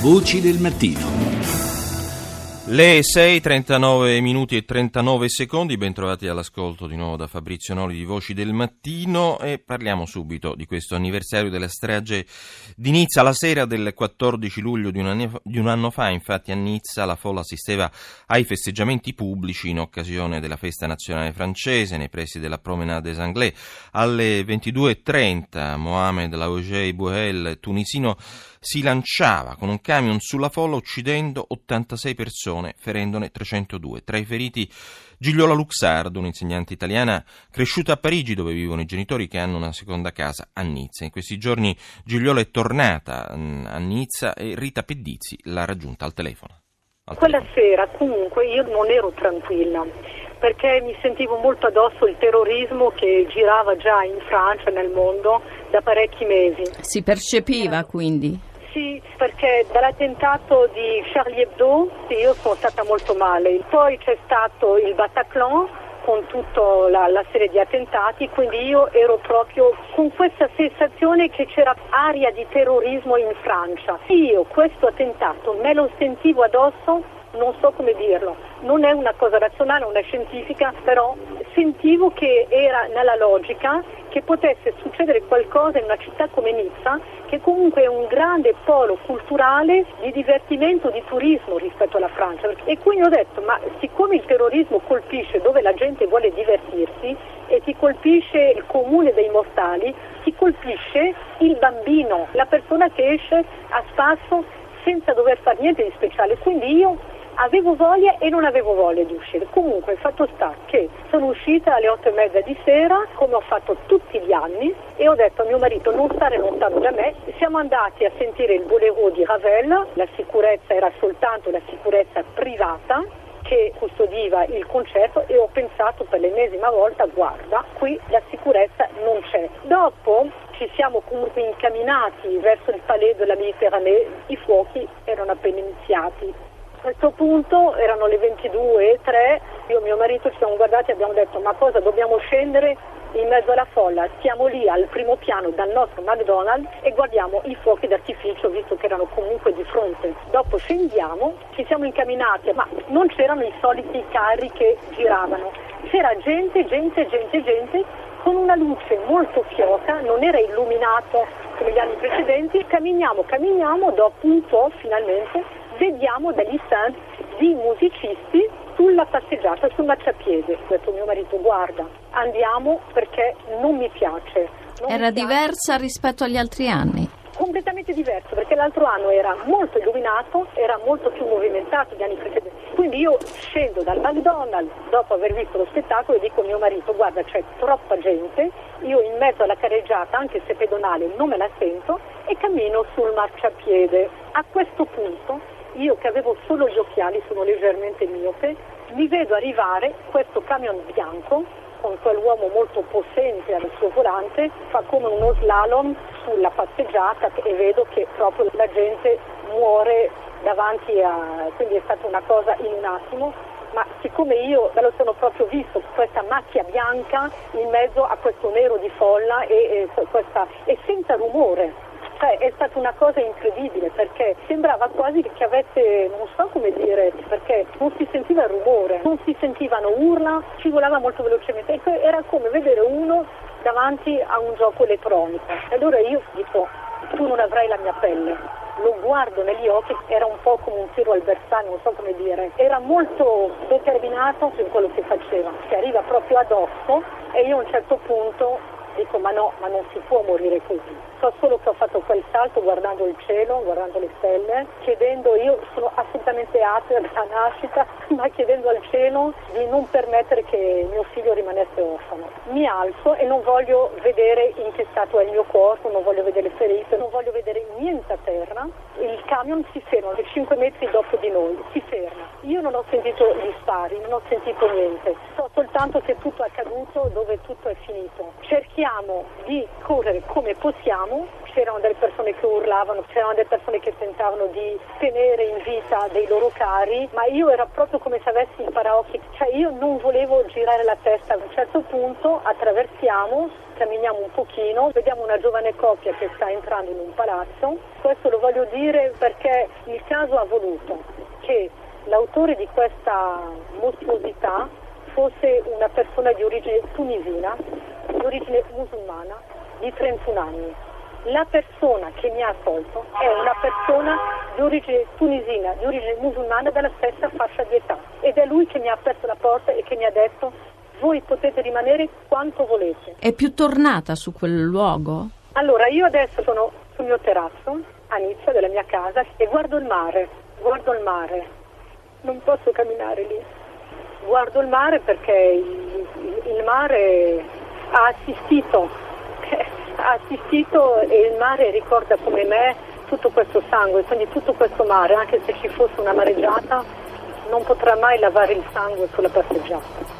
Voci del mattino. Le 6.39 minuti e 39 secondi, bentrovati all'ascolto di nuovo da Fabrizio Noli di Voci del Mattino e parliamo subito di questo anniversario della strage di Nizza. La sera del 14 luglio di un, anno, di un anno fa, infatti, a Nizza la folla assisteva ai festeggiamenti pubblici in occasione della festa nazionale francese nei pressi della Promenade des Anglais. Alle 22.30 Mohamed Laougé Bouhel, tunisino, si lanciava con un camion sulla folla uccidendo 86 persone, ferendone 302. Tra i feriti Gigliola Luxardo, un'insegnante italiana cresciuta a Parigi dove vivono i genitori che hanno una seconda casa a Nizza. In questi giorni Gigliola è tornata mm, a Nizza e Rita Pedizzi l'ha raggiunta al telefono. Al Quella telefono. sera comunque io non ero tranquilla perché mi sentivo molto addosso il terrorismo che girava già in Francia e nel mondo da parecchi mesi. Si percepiva quindi? Sì, perché dall'attentato di Charlie Hebdo io sono stata molto male. Poi c'è stato il Bataclan con tutta la, la, serie di attentati, quindi io ero proprio con questa sensazione che c'era aria di terrorismo in Francia. Io questo attentato me lo sentivo addosso non so come dirlo, non è una cosa razionale, non è scientifica, però sentivo che era nella logica che potesse succedere qualcosa in una città come Nizza, che comunque è un grande polo culturale di divertimento, di turismo rispetto alla Francia. E quindi ho detto, ma siccome il terrorismo colpisce dove la gente vuole divertirsi e ti colpisce il comune dei mortali, ti colpisce il bambino, la persona che esce a spasso senza dover fare niente di speciale. Quindi io avevo voglia e non avevo voglia di uscire. Comunque il fatto sta che sono uscita alle otto e mezza di sera, come ho fatto tutti gli anni, e ho detto a mio marito non stare lontano da me. Siamo andati a sentire il bolero di Ravel, la sicurezza era soltanto la sicurezza privata che custodiva il concerto e ho pensato per l'ennesima volta guarda qui la sicurezza non c'è dopo ci siamo comunque incamminati verso il palais della Mediterranee i fuochi erano appena iniziati a questo punto erano le 22.03, io e mio marito ci siamo guardati e abbiamo detto ma cosa dobbiamo scendere in mezzo alla folla, stiamo lì al primo piano dal nostro McDonald's e guardiamo i fuochi d'artificio visto che erano comunque di fronte. Dopo scendiamo, ci siamo incamminati, ma non c'erano i soliti carri che giravano, c'era gente, gente, gente, gente con una luce molto fioca, non era illuminato come gli anni precedenti, camminiamo, camminiamo, dopo un po' finalmente vediamo degli stand di musicisti sulla passeggiata, sul marciapiede. Ho detto mio marito guarda, andiamo perché non mi piace. Non era mi piace. diversa rispetto agli altri anni? Completamente diverso perché l'altro anno era molto illuminato, era molto più movimentato degli anni precedenti. Quindi io scendo dal McDonald's dopo aver visto lo spettacolo e dico a mio marito guarda c'è troppa gente, io in mezzo alla carreggiata anche se pedonale non me la sento e cammino sul marciapiede. A questo punto io che avevo solo gli occhiali, sono leggermente miope, mi vedo arrivare questo camion bianco con quell'uomo molto possente al suo volante, fa come uno slalom sulla passeggiata e vedo che proprio la gente muore davanti a... quindi è stata una cosa in un attimo, ma siccome io me lo sono proprio visto, questa macchia bianca in mezzo a questo nero di folla e, e, questa, e senza rumore, cioè, è stata una cosa incredibile perché sembrava quasi che avesse, non so come dire, perché non si sentiva il rumore, non si sentivano urla, ci volava molto velocemente. Era come vedere uno davanti a un gioco elettronico. E allora io dico, tu non avrai la mia pelle. Lo guardo negli occhi, era un po' come un tiro al bersaglio, non so come dire. Era molto determinato in quello che faceva, che arriva proprio addosso e io a un certo punto dico ma no, ma non si può morire così. So solo che ho fatto quel salto guardando il cielo, guardando le stelle, chiedendo, io sono assolutamente atea dalla nascita, ma chiedendo al cielo di non permettere che mio figlio rimanesse orfano. Mi alzo e non voglio vedere in che stato è il mio corpo, non voglio vedere ferite, non voglio vedere niente a terra. Il camion si ferma, 5 metri dopo di noi, si ferma. Io non ho sentito gli spari, non ho sentito niente. So soltanto che tutto è accaduto dove tutto è finito. Cerchiamo di correre come possiamo, c'erano delle persone che urlavano, c'erano delle persone che tentavano di tenere in vita dei loro cari, ma io era proprio come se avessi il paraocchi, cioè io non volevo girare la testa, a un certo punto attraversiamo camminiamo un pochino, vediamo una giovane coppia che sta entrando in un palazzo. Questo lo voglio dire perché il caso ha voluto che l'autore di questa mostruosità fosse una persona di origine tunisina, di origine musulmana, di 31 anni. La persona che mi ha accolto è una persona di origine tunisina, di origine musulmana della stessa fascia di età ed è lui che mi ha aperto la porta e che mi ha detto voi potete rimanere quanto volete. È più tornata su quel luogo? Allora, io adesso sono sul mio terrazzo a Nizza della mia casa e guardo il mare, guardo il mare. Non posso camminare lì. Guardo il mare perché il, il, il mare ha assistito, assistito e il mare ricorda come me tutto questo sangue, quindi tutto questo mare, anche se ci fosse una mareggiata, non potrà mai lavare il sangue sulla passeggiata.